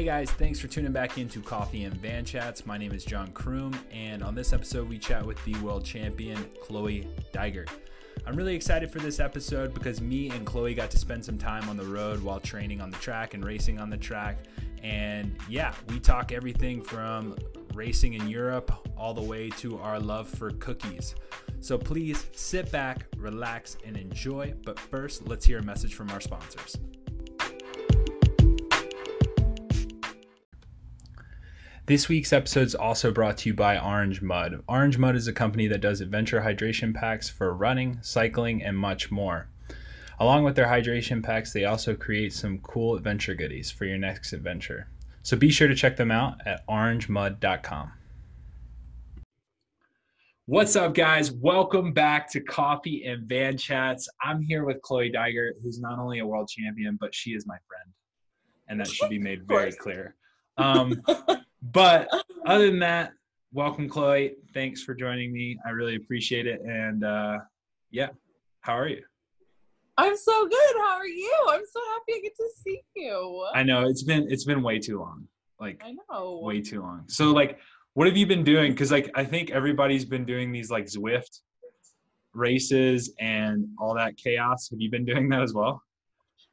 Hey guys, thanks for tuning back into Coffee and Van Chats. My name is John Croom, and on this episode, we chat with the world champion, Chloe Dygert. I'm really excited for this episode because me and Chloe got to spend some time on the road while training on the track and racing on the track. And yeah, we talk everything from racing in Europe all the way to our love for cookies. So please sit back, relax, and enjoy. But first, let's hear a message from our sponsors. This week's episode is also brought to you by Orange Mud. Orange Mud is a company that does adventure hydration packs for running, cycling, and much more. Along with their hydration packs, they also create some cool adventure goodies for your next adventure. So be sure to check them out at orangemud.com. What's up, guys? Welcome back to Coffee and Van Chats. I'm here with Chloe Dygert, who's not only a world champion, but she is my friend. And that should be made very clear. Um, but other than that, welcome, Chloe. Thanks for joining me. I really appreciate it. And uh, yeah, how are you? I'm so good. How are you? I'm so happy I get to see you. I know it's been it's been way too long. Like I know. way too long. So like what have you been doing? Because like I think everybody's been doing these like Zwift races and all that chaos. Have you been doing that as well?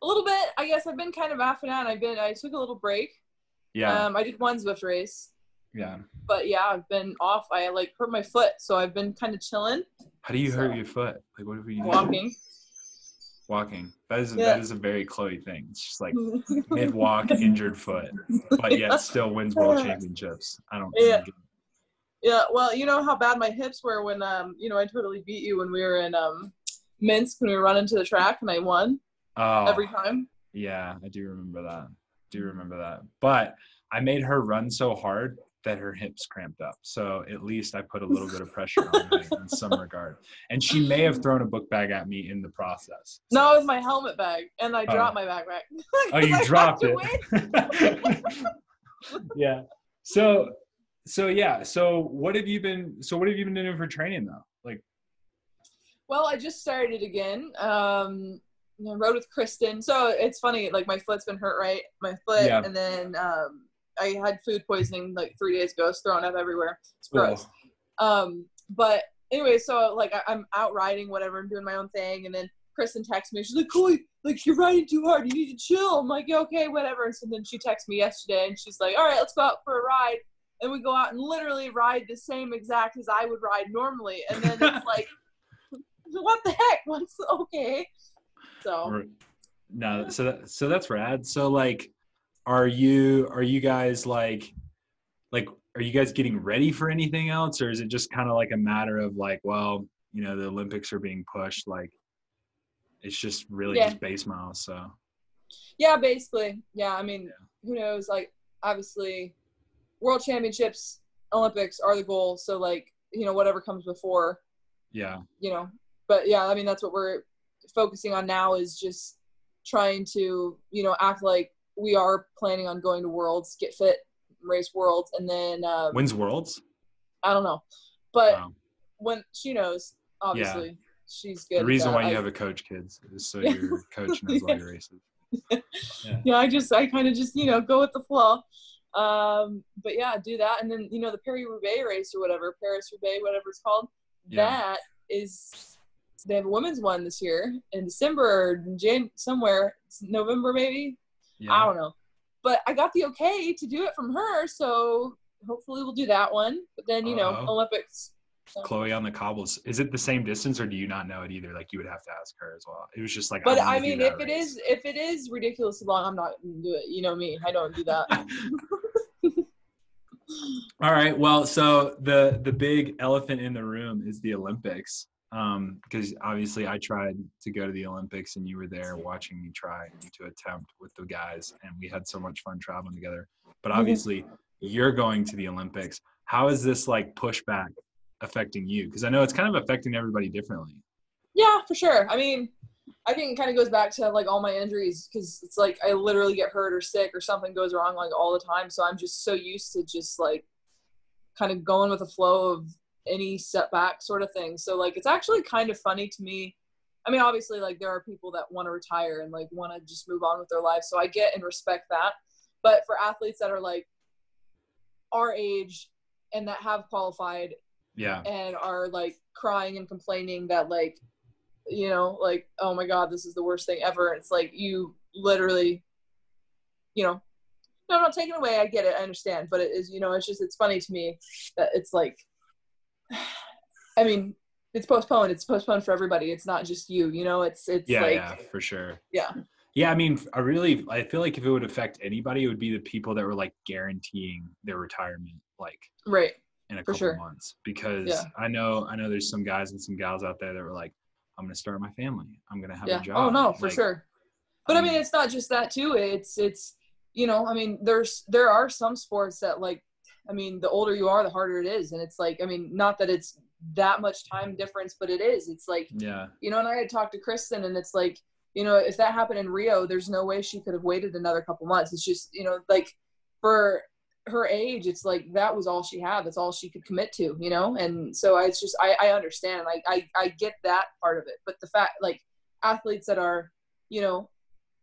A little bit. I guess I've been kind of off and on. I've been I took a little break. Yeah. Um, I did one Zwift race, yeah. but yeah, I've been off. I like hurt my foot, so I've been kind of chilling, How do you hurt your foot? Like what have you done? walking. Walking. That is Yeah. that is a very Chloe thing. It's just like mid walk, injured foot, but yet still wins world championships. I don't. Yeah. Yeah, well, you know how bad my hips were when um, you know, I totally beat you when we were in um Minsk when we were running to the track and I won Oh, every time. Yeah, I do remember that. Do remember that. But I made her run so hard that her hips cramped up. So at least I put a little bit of pressure on her in some regard. And she may have thrown a book bag at me in the process. No, it was my helmet bag, and I Oh. dropped my backpack. Oh, you I dropped it. yeah. So so yeah. So what have you been so what have you been doing for training though? Like Well, I just started again. Um, I rode with Kristin. So it's funny, like my foot's been hurt, right? My foot, Yeah. and then um, I had food poisoning like three days ago. It's thrown up everywhere. It's gross. Um, but anyway, so like I, I'm out riding, whatever, I'm doing my own thing, and then Kristin texts me. She's like, "Chloe, like you're riding too hard. You need to chill." I'm like, yeah, "Okay, whatever." And so then she texts me yesterday, and she's like, "All right, let's go out for a ride." And we go out and literally ride the same exact as I would ride normally, and then it's like, "What the heck? What's okay?" So no so that, so that's rad so like are you are you guys like like are you guys getting ready for anything else or is it just kind of like a matter of like well you know the olympics are being pushed like it's just really Yeah. just base miles so Yeah, basically. Yeah, I mean, who knows? Like, obviously, world championships, Olympics are the goal. So, like, you know, whatever comes before, yeah you know. But yeah, I mean, that's what we're focusing on now is just trying to, you know, act like we are planning on going to worlds, get fit, race worlds, and then um, wins worlds I don't know, but Wow. when she knows, obviously, she's good. the reason that. why you have a coach kids is so your coach knows all your races yeah, I just I kind of just you know go with the flow. Um, but yeah, do that, and then you know the Paris Roubaix race or whatever, Paris Roubaix, whatever it's called. Yeah. That is they have a women's one this year in December or Jan somewhere, It's November maybe. yeah I don't know, but I got the okay to do it from her, so hopefully we'll do that one. But then you know Uh-oh. Olympics. So. chloe on the cobbles is it the same distance or do you not know it either like you would have to ask her as well it was just like But wanna I mean, if it race. is if it is ridiculously long, I'm not gonna do it. You know me, I don't do that. All right. Well, so the the big elephant in the room is the Olympics. Um, because obviously I tried to go to the Olympics and you were there watching me try to attempt with the guys and we had so much fun traveling together. But Mhm. obviously you're going to the Olympics. How is this like pushback affecting you? Because I know it's kind of affecting everybody differently. Yeah, for sure. I mean, I think it kind of goes back to like all my injuries because it's like I literally get hurt or sick or something goes wrong like all the time. So I'm just so used to just like kind of going with the flow of any setback sort of thing. So like it's actually kind of funny to me. I mean, obviously, like there are people that want to retire and like want to just move on with their lives. So I get and respect that. but for athletes that are like our age and that have qualified yeah and are like crying and complaining that like you know like oh my god this is the worst thing ever it's like you literally you know no i'm not taking away i get it i understand but it is you know it's just it's funny to me that it's like i mean it's postponed. It's postponed for everybody. It's not just you you know? It's it's yeah like yeah for sure. Yeah. Yeah i mean i really i feel like if it would affect anybody it would be the people that were like guaranteeing their retirement like right. in a couple sure. months. Because Yeah. i know i know there's some guys and some gals out there that were like i'm gonna start my family. I'm gonna have yeah. a job. Oh no for Like, sure. But i mean it's not just that too. It's it's you know i mean there's there are some sports that like i mean the older you are the harder it is. And it's like i mean not that it's that much time difference but it is. It's like yeah. you know and i had talked to kristin and it's like you know if that happened in rio there's no way she could have waited another couple months. It's just you know like for her age it's like that was all she had. That's all she could commit to you know? And so I, it's just i i understand. I, I i get that part of it. But the fact like athletes that are you know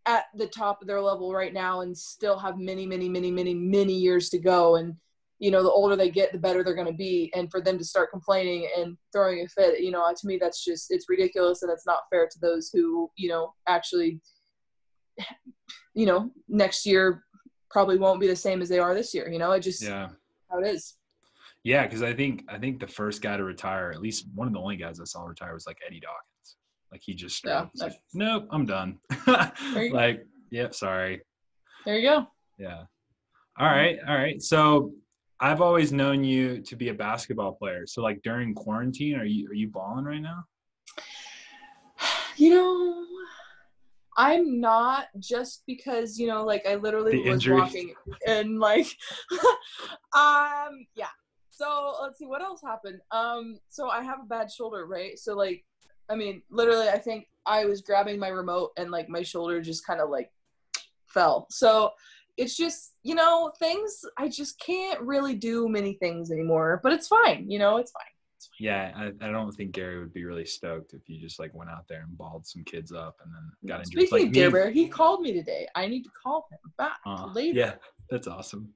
at the top of their level right now and still have many many many many many years to go and you know the older they get the better they're going to be. And for them to start complaining and throwing a fit you know uh, to me that's just it's ridiculous and it's not fair to those who you know actually you know next year probably won't be the same as they are this year you know? It just yeah. how it is. Yeah because i think i think the first guy to retire at least one of the only guys i saw retire was like eddie dawkins. Like he just Yeah, like nope i'm done. Like yep sorry. There you go. Yeah. All right. All right. So I've always known you to be a basketball player. So like during quarantine, are you are you balling right now? you know i'm not just because you know like i literally The was walking and like um yeah. So let's see what else happened? Um so i have a bad shoulder right? So like i mean literally i think i was grabbing my remote and like my shoulder just kind of like fell. So it's just you know things i just can't really do many things anymore but it's fine you know it's fine Yeah, I, I don't think Gary would be really stoked if you just like went out there and balled some kids up and then got injured. speaking Like of Dare Bear, he called me today i need to call him back Uh, later Yeah, that's awesome.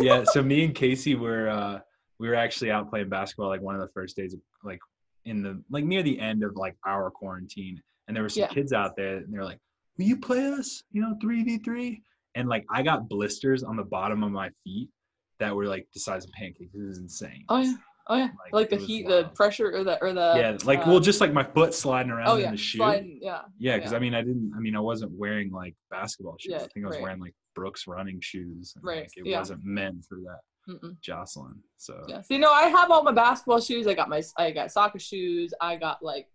Yeah, so me and Casey were uh we were actually out playing basketball like one of the first days of like in the like near the end of like our quarantine and there were some Yeah. kids out there and they're like, Will you play us? You know, three v three? And like I got blisters on the bottom of my feet that were like the size of pancakes. It was insane. Oh yeah, oh yeah. Like, Like, the heat, the pressure, or the or the. yeah, like uh, well just like my foot sliding around oh in the shoe. sliding, yeah. Yeah, because Yeah. I mean, I didn't. I mean, I wasn't wearing like basketball shoes. Yeah, I think I was right. wearing like Brooks running shoes. And, Right, Like, it yeah. wasn't meant for that Mm-mm. Jocelyn. So Yeah. So you know, I have all my basketball shoes. I got my, I got soccer shoes. I got like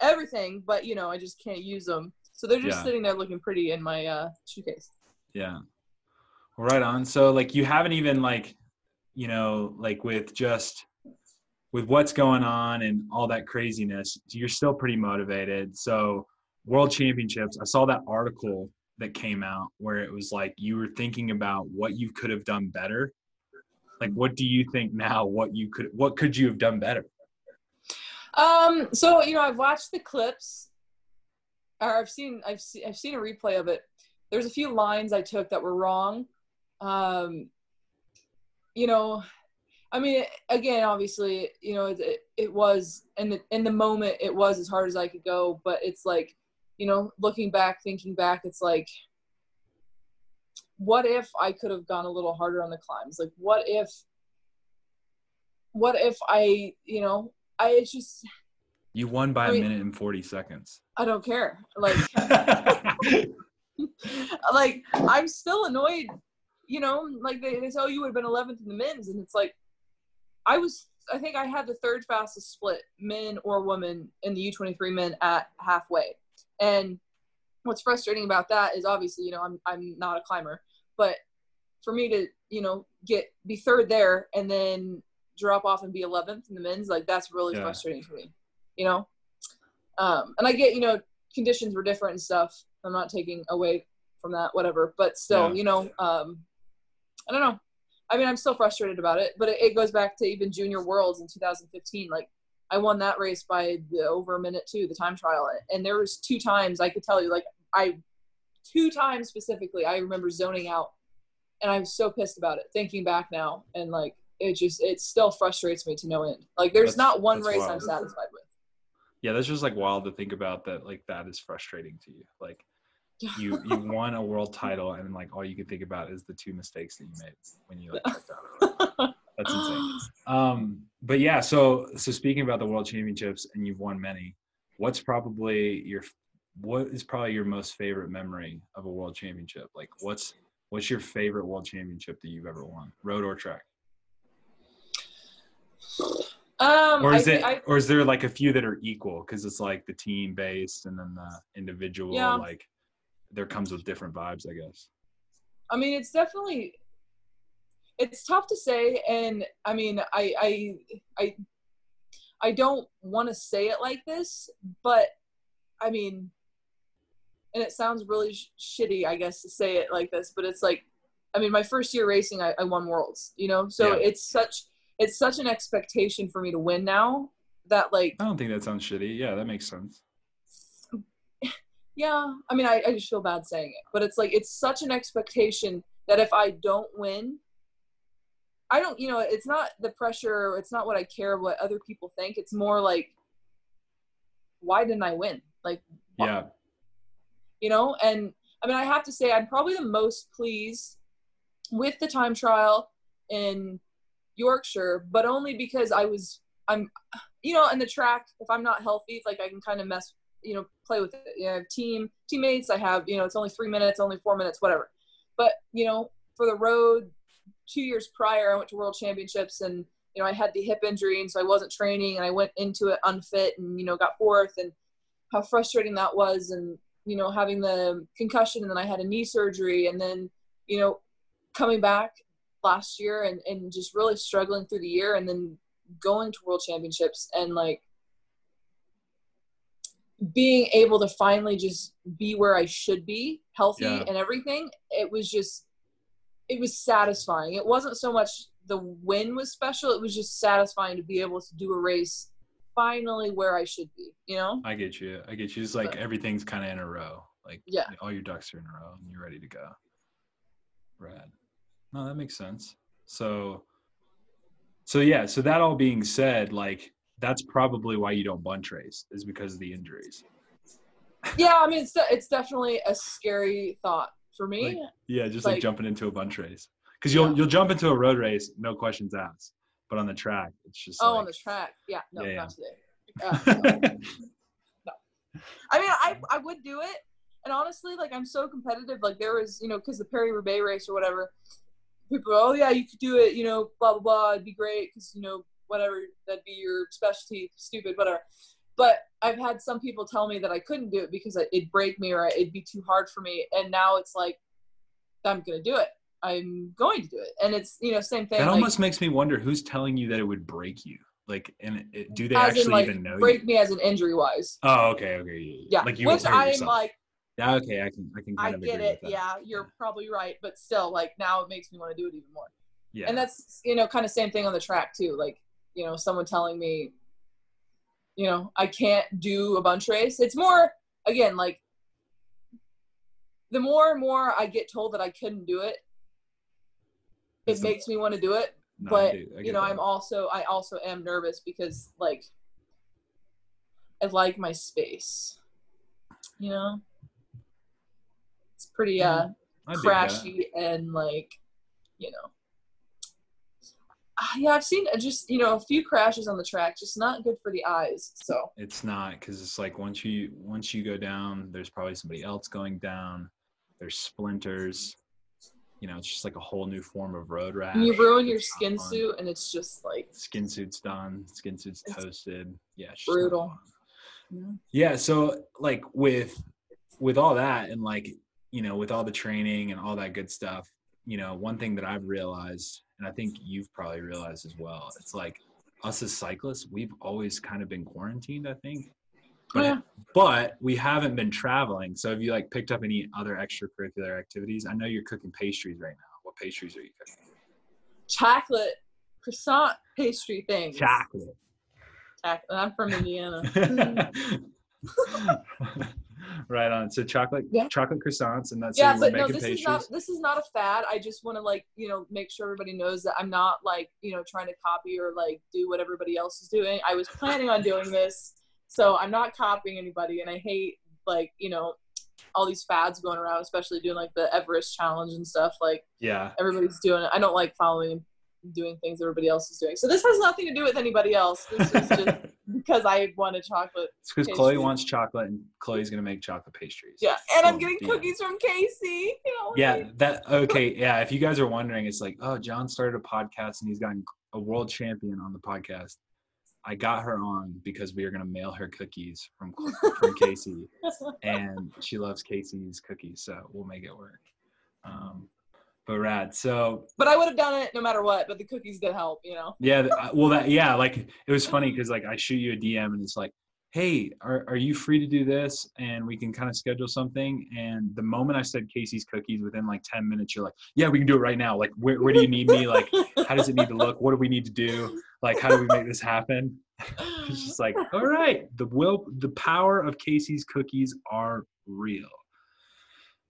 everything, but you know, I just can't use them. So they're just Yeah. sitting there looking pretty in my uh, shoe case. Yeah, right on. So like, you haven't even like, you know, like with just with what's going on and all that craziness, you're still pretty motivated. So World Championships, I saw that article that came out where it was like you were thinking about what you could have done better. Like, what do you think now? What you could, what could you have done better? Um. So you know, I've watched the clips, or I've seen, I've seen, I've seen a replay of it. There's a few lines I took that were wrong. Um. You know, I mean, again, obviously, you know, it, it was in the in the moment, it was as hard as I could go. But it's like, you know, looking back, thinking back, it's like, what if I could have gone a little harder on the climbs? Like, what if, what if I, you know, I it's just You won by I a mean- minute and 40 seconds. I don't care. Like, like I'm still annoyed. You know, like they, they say, oh, you would have been 11th in the men's, and it's like, I was. I think I had the third fastest split, men or women, in the U23 men at halfway. And what's frustrating about that is obviously, you know, I'm I'm not a climber, but for me to, you know, get be third there and then drop off and be 11th in the men's, like that's really Yeah. frustrating for me. You know, um, and I get, you know, conditions were different and stuff. I'm not taking away from that, whatever. But still, Yeah. you know, um, I don't know. I mean, I'm still frustrated about it, but it, it goes back to even junior worlds in 2015. Like, I won that race by the, over a minute too, the time trial, and there was two times I could tell you, like, I two times specifically, I remember zoning out and I'm so pissed about it thinking back now, and like it just it still frustrates me to no end. Like there's That's- not one race wild. I'm satisfied with. Yeah, that's just like wild to think about that. Like that is frustrating to you. Like you you won a world title, and like all you can think about is the two mistakes that you made when you like out. That's insane. Um, but yeah, so so speaking about the world championships, and you've won many. What's probably your what is probably your most favorite memory of a world championship? Like what's what's your favorite world championship that you've ever won, road or track? Um, Or is thi- it I, or is there like a few that are equal because it's like the team based and then the individual Yeah. like there comes with different vibes, I guess. I mean, it's definitely it's tough to say, and I mean, I I I I don't want to say it like this, but I mean, and it sounds really sh- shitty, I guess, to say it like this, but it's like, I mean, my first year racing, I, I won worlds, you know, so Yeah. it's such it's such an expectation for me to win now that like I don't think that sounds shitty. Yeah, that makes sense. Yeah i mean I, I just feel bad saying it but it's like it's such an expectation that if i don't win i don't you know it's not the pressure it's not what i care what other people think. It's more like why didn't i win? Like why- Yeah. you know and i mean i have to say i'm probably the most pleased with the time trial in yorkshire but only because i was i'm you know in the track if i'm not healthy it's like i can kind of mess you know play with it you know, I have team teammates i have you know it's only three minutes only four minutes whatever. But you know for the road two years prior i went to world championships and you know i had the hip injury and so i wasn't training and i went into it unfit and you know got fourth and how frustrating that was and you know having the concussion and then i had a knee surgery and then you know coming back last year and, and just really struggling through the year and then going to world championships and like being able to finally just be where I should be, healthy Yeah. and everything, it was just it was satisfying. It wasn't so much the win was special, it was just satisfying to be able to do a race finally where I should be, you know? I get you. I get you. It's like But- everything's kind of in a row. Like Yeah. all your ducks are in a row and you're ready to go. Rad. No, that makes sense. So, so yeah. So that all being said, like that's probably why you don't bunch race is because of the injuries. Yeah, I mean it's it's definitely a scary thought for me. Like, Yeah, just like, Like- jumping into a bunch race. Because you'll Yeah. you'll jump into a road race, no questions asked. But on the track, it's just oh, like, on the track. Yeah, no, Yeah, yeah. not today. Uh, no. I mean, I I would do it, and honestly, like I'm so competitive. Like there was, you know, because the Perry Roubaix race or whatever, people, go, oh yeah, you could do it. You know, blah blah blah. It'd be great because you know whatever that'd be your specialty. Stupid, whatever. But I've had some people tell me that I couldn't do it because it- it'd break me or it'd be too hard for me. And now it's like, I'm gonna do it. I'm going to do it. And it's you know same thing. that like, almost makes me wonder who's telling you that it would break you. Like, and it, do they actually in like even know break you? me as an injury wise. Oh, okay, okay, yeah, Yeah, Like you which I'm like, yeah, okay, I can, I can kind I of get it. Yeah, you're probably right, but still, like now it makes me want to do it even more. yeah. And that's you know kind of same thing on the track too. Like you know someone telling me, you know, I can't do a bunch race. It's more again like the more and more I get told that I couldn't do it, it the- makes me want to do it. No, but do- I you know, that. I'm also I also am nervous because like I like my space. You know, it's pretty uh I crashy and like you know yeah i've seen uh, just you know a few crashes on the track just not good for the eyes so It's not because it's like once you once you go down, there's probably somebody else going down. There's splinters. You know, it's just like a whole new form of road rash. and you ruin your skin fun. suit and it's just like Skin suit's done. Skin suit's It's toasted. Yeah, brutal. know? Yeah, so like with with all that and like you know with all the training and all that good stuff, you know, one thing that I've realized and I think you've probably realized as well, it's like us as cyclists, we've always kind of been quarantined, I think. But Yeah. but we haven't been traveling. So have you like picked up any other extracurricular activities? I know you're cooking pastries right now. What pastries are you cooking? chocolate croissant pastry things Chocolate. Choc- i'm from indiana right on. So chocolate, Yeah. chocolate croissants, and that's yeah, but no, this pastries. is not this is not a fad. I just want to like you know make sure everybody knows that I'm not like you know trying to copy or like do what everybody else is doing. I was planning on doing this, so I'm not copying anybody, and I hate like you know all these fads going around, especially doing like the Everest challenge and stuff. Like yeah, everybody's doing it. I don't like following doing things everybody else is doing. So this has nothing to do with anybody else. This is just because I wanted chocolate. it's because Chloe wants chocolate, and Chloe's gonna make chocolate pastries. Yeah, and I'm getting yeah. cookies from Casey. You know, Yeah, like- that okay. Yeah, if you guys are wondering, it's like, oh, John started a podcast and he's gotten a world champion on the podcast. I got her on because we are gonna mail her cookies from from Casey, and she loves Casey's cookies, so we'll make it work. Um, but rad. So But I would have done it no matter what. But the cookies did help, you know. yeah, uh, well, that yeah, like it was funny because like I shoot you a DM and it's like, hey, are are you free to do this? And we can kind of schedule something. And the moment I said Casey's cookies, within like ten minutes, you're like, yeah, we can do it right now. Like, where where do you need me? Like, how does it need to look? What do we need to do? Like, how do we make this happen? It's just like, all right, the will, the power of Casey's cookies are real.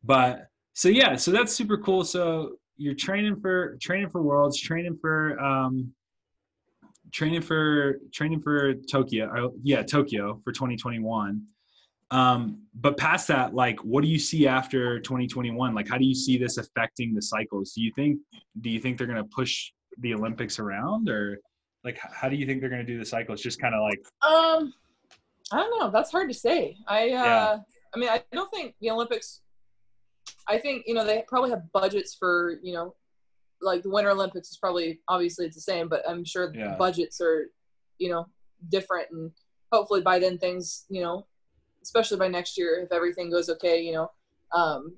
But so yeah, so that's super cool. So you're training for training for worlds, training for um, training for training for Tokyo. uh, Yeah, Tokyo for 2021. Um, but past that, like, what do you see after 2021? Like, how do you see this affecting the cycles? Do you think do you think they're gonna push the Olympics around, or like, how do you think they're gonna do the cycles? Just kind of like, Um, I don't know. That's hard to say. I uh, Yeah. I mean, I don't think the Olympics. I think you know they probably have budgets for you know, like the Winter Olympics is probably obviously it's the same, but I'm sure Yeah. budgets are, you know, different, and hopefully by then things you know, especially by next year if everything goes okay, you know, um,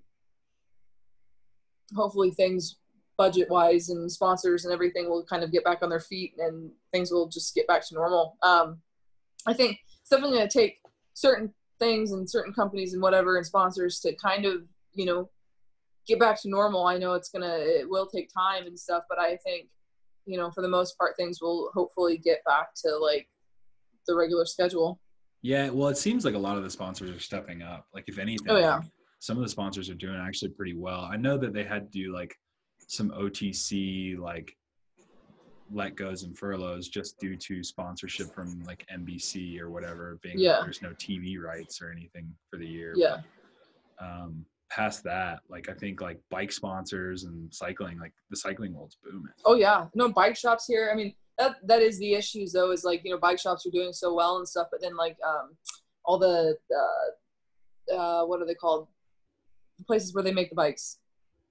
hopefully things budget wise and sponsors and everything will kind of get back on their feet and things will just get back to normal. Um, I think it's definitely going to take certain things and certain companies and whatever and sponsors to kind of, you know, get back to normal. I know it's going to, it will take time and stuff, but I think, you know, for the most part, things will hopefully get back to like the regular schedule. yeah. Well, it seems like a lot of the sponsors are stepping up. Like, if anything, Oh, yeah. some of the sponsors are doing actually pretty well. I know that they had to do like some OTC like let goes and furloughs just due to sponsorship from like NBC or whatever, being Yeah. there's no TV rights or anything for the year. Yeah. But, um, past that, like I think like bike sponsors and cycling, like the cycling world's booming. Oh yeah, no bike shops here. I mean, that that is the issues though. Is like you know bike shops are doing so well and stuff, but then like um, all the uh, uh, what are they called? The places where they make the bikes,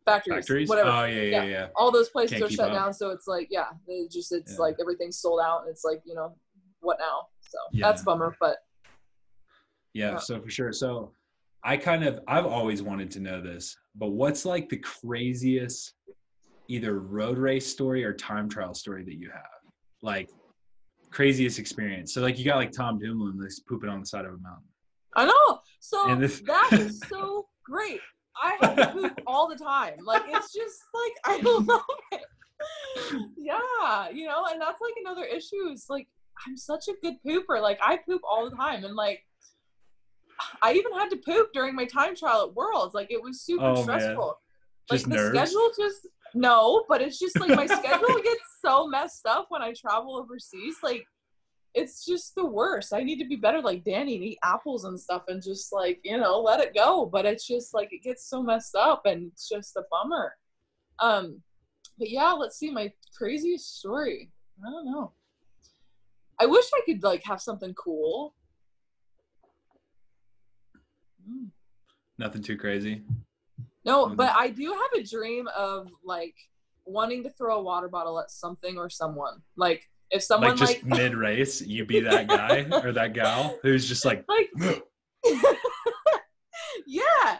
factories, Factories? whatever. Oh yeah, yeah, Yeah. yeah. all those places Can't are shut up. down, so it's like yeah, it just it's Yeah. like everything's sold out, and it's like you know what now? So Yeah. that's a bummer, but Yeah. so for sure. So I kind of I've always wanted to know this, but what's like the craziest either road race story or time trial story that you have? Like craziest experience. So like you got like Tom Dumoulin that's pooping on the side of a mountain. I know. So this- that is so great. I have to poop all the time. Like it's just like I love it. Yeah, you know, and that's like another issue. Is like I'm such a good pooper. Like I poop all the time, and like I even had to poop during my time trial at Worlds. Like it was super Oh, man. stressful. Just like the schedule just no, but it's just like my schedule gets so messed up when I travel overseas. Like it's just the worst. I need to be better like Danny and eat apples and stuff and just like, you know, let it go. But it's just like it gets so messed up and it's just a bummer. Um but yeah, let's see my craziest story. I don't know. I wish I could like have something cool. Nothing too crazy. No, but I do have a dream of like wanting to throw a water bottle at something or someone. Like if someone like just like mid race, you be that guy or that gal who's just like like yeah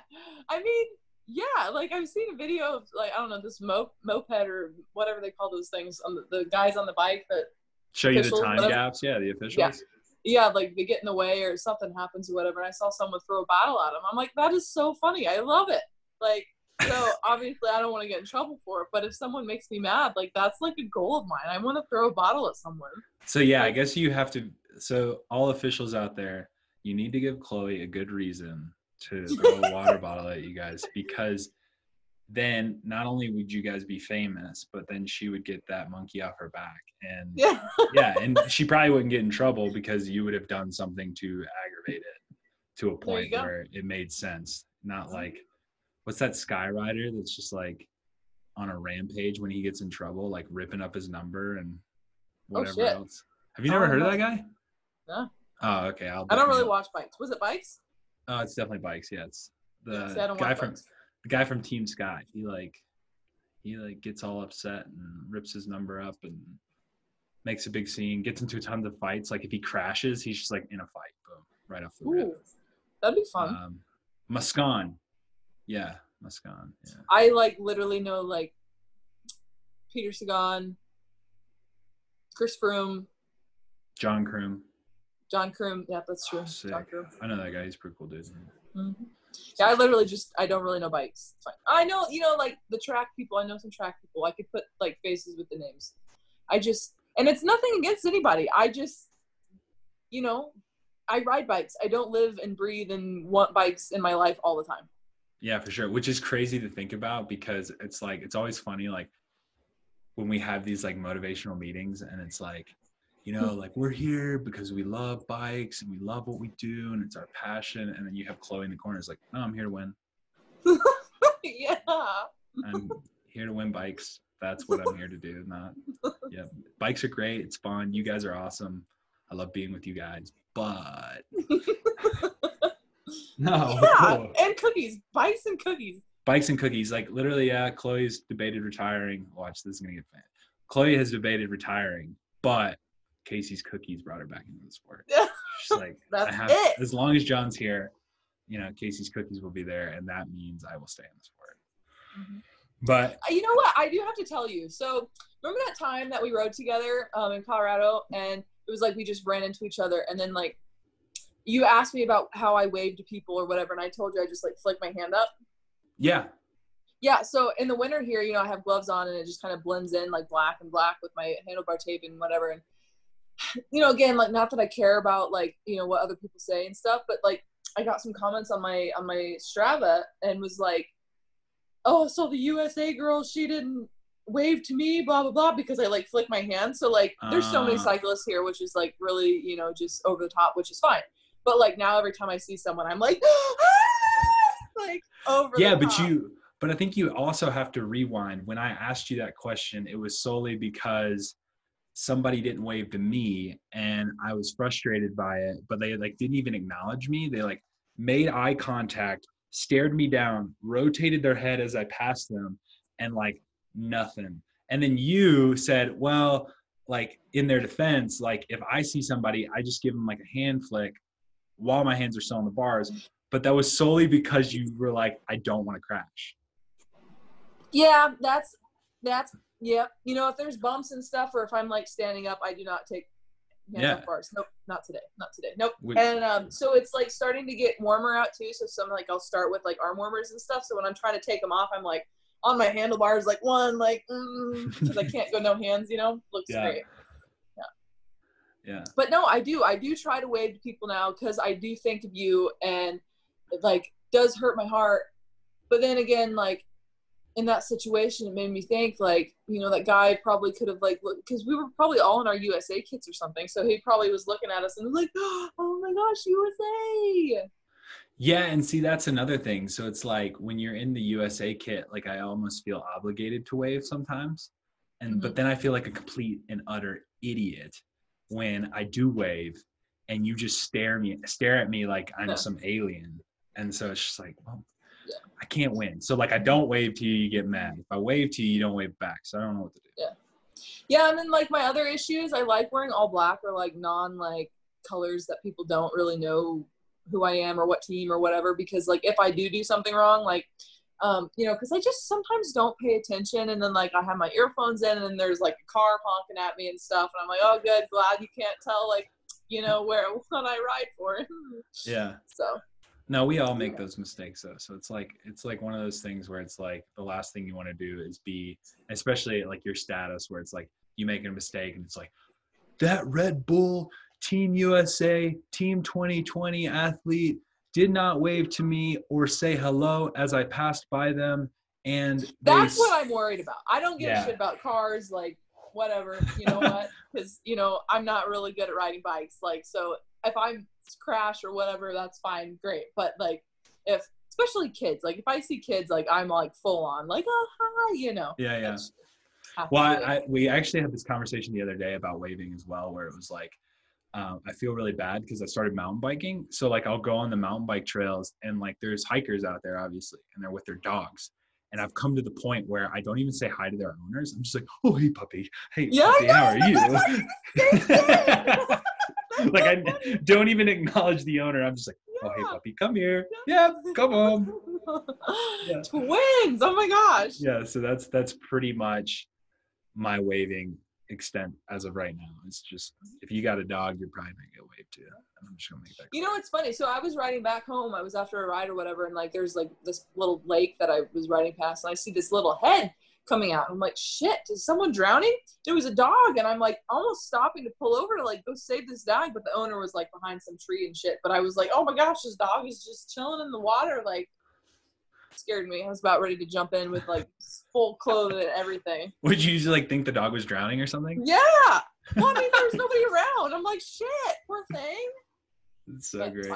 i mean yeah like i've seen a video of like i don't know this mo- moped or whatever they call those things on the, the guys on the bike that show you the time whatever. gaps. Yeah, the officials. yeah like they get in the way or something happens or whatever and i saw someone throw a bottle at him i'm like that is so funny. I love it. Like so obviously i don't want to get in trouble for it but if someone makes me mad like that's like a goal of mine. I want to throw a bottle at someone. So yeah, I guess you have to. So all officials out there, you need to give Chloe a good reason to throw a water bottle at you guys because then not only would you guys be famous, but then she would get that monkey off her back. And Yeah. yeah, and she probably wouldn't get in trouble because you would have done something to aggravate it to a point where it made sense. Not like what's that Skyrider that's just like on a rampage when he gets in trouble, like ripping up his number and Oh, whatever shit. else. Have you never Oh, heard of that guy? No. Oh, okay. I'll I don't really watch bikes. Was it bikes? Oh, it's definitely bikes. Yeah, it's the guy from bikes. The guy from Team Sky. He like he like gets all upset and rips his number up and makes a big scene. Gets into tons of fights. Like if he crashes, he's just like in a fight. Boom, right off the Ooh, rip. that'd be fun. Um, Moscon. Yeah, Moscon. Yeah. I like literally know like Peter Sagan, Chris Froome, John Croom. John Croom. Yeah, that's true. Oh. John Croom. I know that guy. He's a pretty cool dude. Mhm. Yeah, I literally just I don't really know bikes. I know you know like the track people. I know some track people. I could put like faces with the names. I just and it's nothing against anybody. I just you know I ride bikes. I don't live and breathe and want bikes in my life all the time. Yeah, for sure. Which is crazy to think about because it's like it's always funny like when we have these like motivational meetings and it's like, you know, like we're here because we love bikes and we love what we do and it's our passion. And then you have Chloe in the corner. It's like, no, I'm here to win. yeah. I'm here to win bikes. That's what I'm here to do. Not yeah. Bikes are great. It's fun. You guys are awesome. I love being with you guys. But no, yeah, and cookies, bikes and cookies. bikes and cookies. Like literally, yeah. Chloe's debated retiring. Watch this is gonna get fan. Chloe has debated retiring, but Casey's cookies brought her back into the sport. She's like, I That's have it. as long as John's here, you know, Casey's cookies will be there, and that means I will stay in the sport. Mhm. But Uh, You know what? I do have to tell you. So remember that time that we rode together um, in Colorado, and it was like we just ran into each other, and then like you asked me about how I waved to people or whatever, and I told you I just like flicked my hand up. yeah, Yeah. So in the winter here, you know, I have gloves on, and it just kind of blends in like black and black with my handlebar tape and whatever. And you know, again, like not that I care about like you know what other people say and stuff, but like I got some comments on my on my Strava and was like, "Oh, so the USA girl, she didn't wave to me, blah blah blah," because I like flick my hand. So like, there's so many Ah. cyclists here, which is like really you know just over the top, which is fine. But like now, every time I see someone, I'm like, like over. yeah. But top. you, but I think you also have to rewind. When I asked you that question, it was solely because somebody didn't wave to me and I was frustrated by it, but they like didn't even acknowledge me. They like made eye contact, stared me down, rotated their head as I passed them, and like nothing. And then you said, well, like in their defense, like if I see somebody, I just give them like a hand flick while my hands are still on the bars. But that was solely because you were like, I don't want to crash. Yeah, that's that's yeah. You know, if there's bumps and stuff, or if I'm like standing up, I do not take Yeah. bars. Nope, not today. Not today. Nope. We- And um, so it's like starting to get warmer out too. So some like I'll start with like arm warmers and stuff. So when I'm trying to take them off, I'm like on my handlebars, like one, like because I can't go no hands. You know, looks Yeah. great. Yeah. yeah. But no, I do. I do try to wave to people now because I do think of you, and it, like does hurt my heart. But then again, like in that situation, it made me think like you know that guy probably could have like because we were probably all in our USA kits or something. So he probably was looking at us and was like, "Oh my gosh, USA!" Yeah, and see that's another thing. So it's like when you're in the USA kit, like I almost feel obligated to wave sometimes. And but mm-hmm. then I feel like a complete and utter idiot when I do wave and you just stare me stare at me like I'm some alien. And so it's just like, well, Yeah. I can't win. So like I don't wave to you, you get mad. If I wave to you, you don't wave back. So I don't know what to do. Yeah, Yeah, and then like my other issues, I like wearing all black or like non like colors that people don't really know who I am or what team or whatever. Because like if I do do something wrong, like um, you know, because I just sometimes don't pay attention, and then like I have my earphones in, and then there's like a car honking at me and stuff, and I'm like, oh, good, glad you can't tell like you know where what I ride for. Yeah. so No, we all make those mistakes though. So it's like it's like one of those things where it's like the last thing you want to do is be, especially like your status where it's like you make a mistake and it's like that Red Bull Team USA Team 2020 athlete did not wave to me or say hello as I passed by them. And That's s- what I'm worried about. I don't give Yeah. a shit about cars, like whatever. You know what? Because you know I'm not really good at riding bikes. Like so, if I'm crash or whatever, that's fine, great. But like if especially kids, like if I see kids, like I'm like full on, like oh hi, you know. Yeah, yeah. That's- have to Well. I, I we actually had this conversation the other day about waving as well, where it was like, um, I feel really bad because I started mountain biking. So like I'll go on the mountain bike trails and like there's hikers out there obviously, and they're with their dogs. And I've come to the point where I don't even say hi to their owners. I'm just like, oh hey puppy, hey Yeah, puppy, how are you? like I don't even acknowledge the owner. I'm just like, oh hey puppy, come here. Yeah, come home. Yeah. Twins! Oh my gosh. yeah so that's that's pretty much my waving extent as of right now it's just if you got a dog you're probably gonna get waved to i'm just gonna make that You know, it's funny. So I was riding back home. I was after a ride or whatever, and like there's like this little lake that I was riding past, and I see this little head coming out. I'm like, shit, is someone drowning? There was a dog, and I'm like almost stopping to pull over to like go save this dog, but the owner was like behind some tree and shit. But I was like, oh my gosh, this dog is just chilling in the water, like scared me. I was about ready to jump in with like full clothes and everything. would you usually like think the dog was drowning or something Yeah. Well, I mean, there was nobody around. I'm like, shit, poor thing. It's so great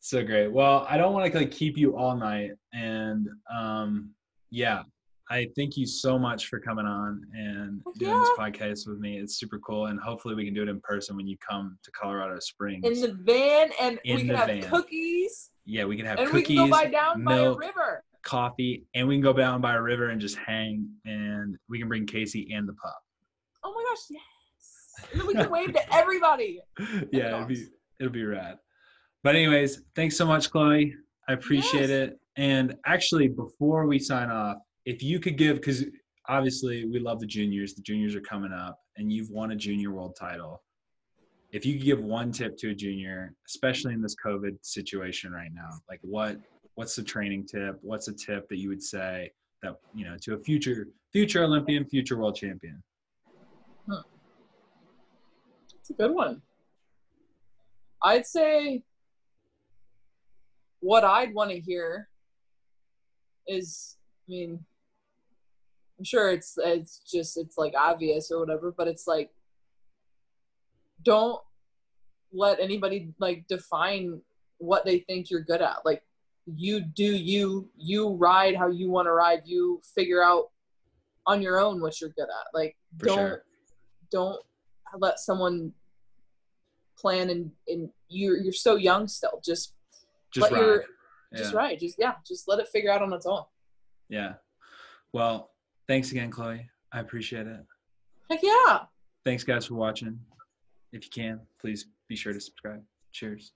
so great well i don't want to like keep you all night and um yeah i thank you so much for coming on and doing this podcast with me it's super cool and hopefully we can do it in person when you come to colorado springs In the van, and In we can have van. cookies. yeah we can have cookies. and cookies we can go by down by a river. coffee, and we can go down by a river and just hang, and we can bring Casey and the pup. Oh my gosh, yes. And then we can wave to everybody. yeah, it'll be rad. But anyways, thanks so much, Chloe. I appreciate Yes. it. And actually, before we sign off, if you could give, because obviously we love the juniors. The juniors are coming up, and you've won a junior world title. If you could give one tip to a junior, especially in this COVID situation right now, like what what's the training tip? What's a tip that you would say that you know to a future future Olympian, future world champion? It's a good one. I'd say what I'd want to hear is, I mean, I'm sure it's it's just it's like obvious or whatever, but it's like don't let anybody like define what they think you're good at. Like you do you you ride how you want to ride. You figure out on your own what you're good at. Like For don't sure. don't let someone plan and and you're you're so young still. Just Just let your ride. just Yeah. ride. Just yeah, just let it figure out on its own. Yeah. Well, thanks again, Chloe. I appreciate it. Heck yeah. Thanks, guys, for watching. If you can, please be sure to subscribe. Cheers.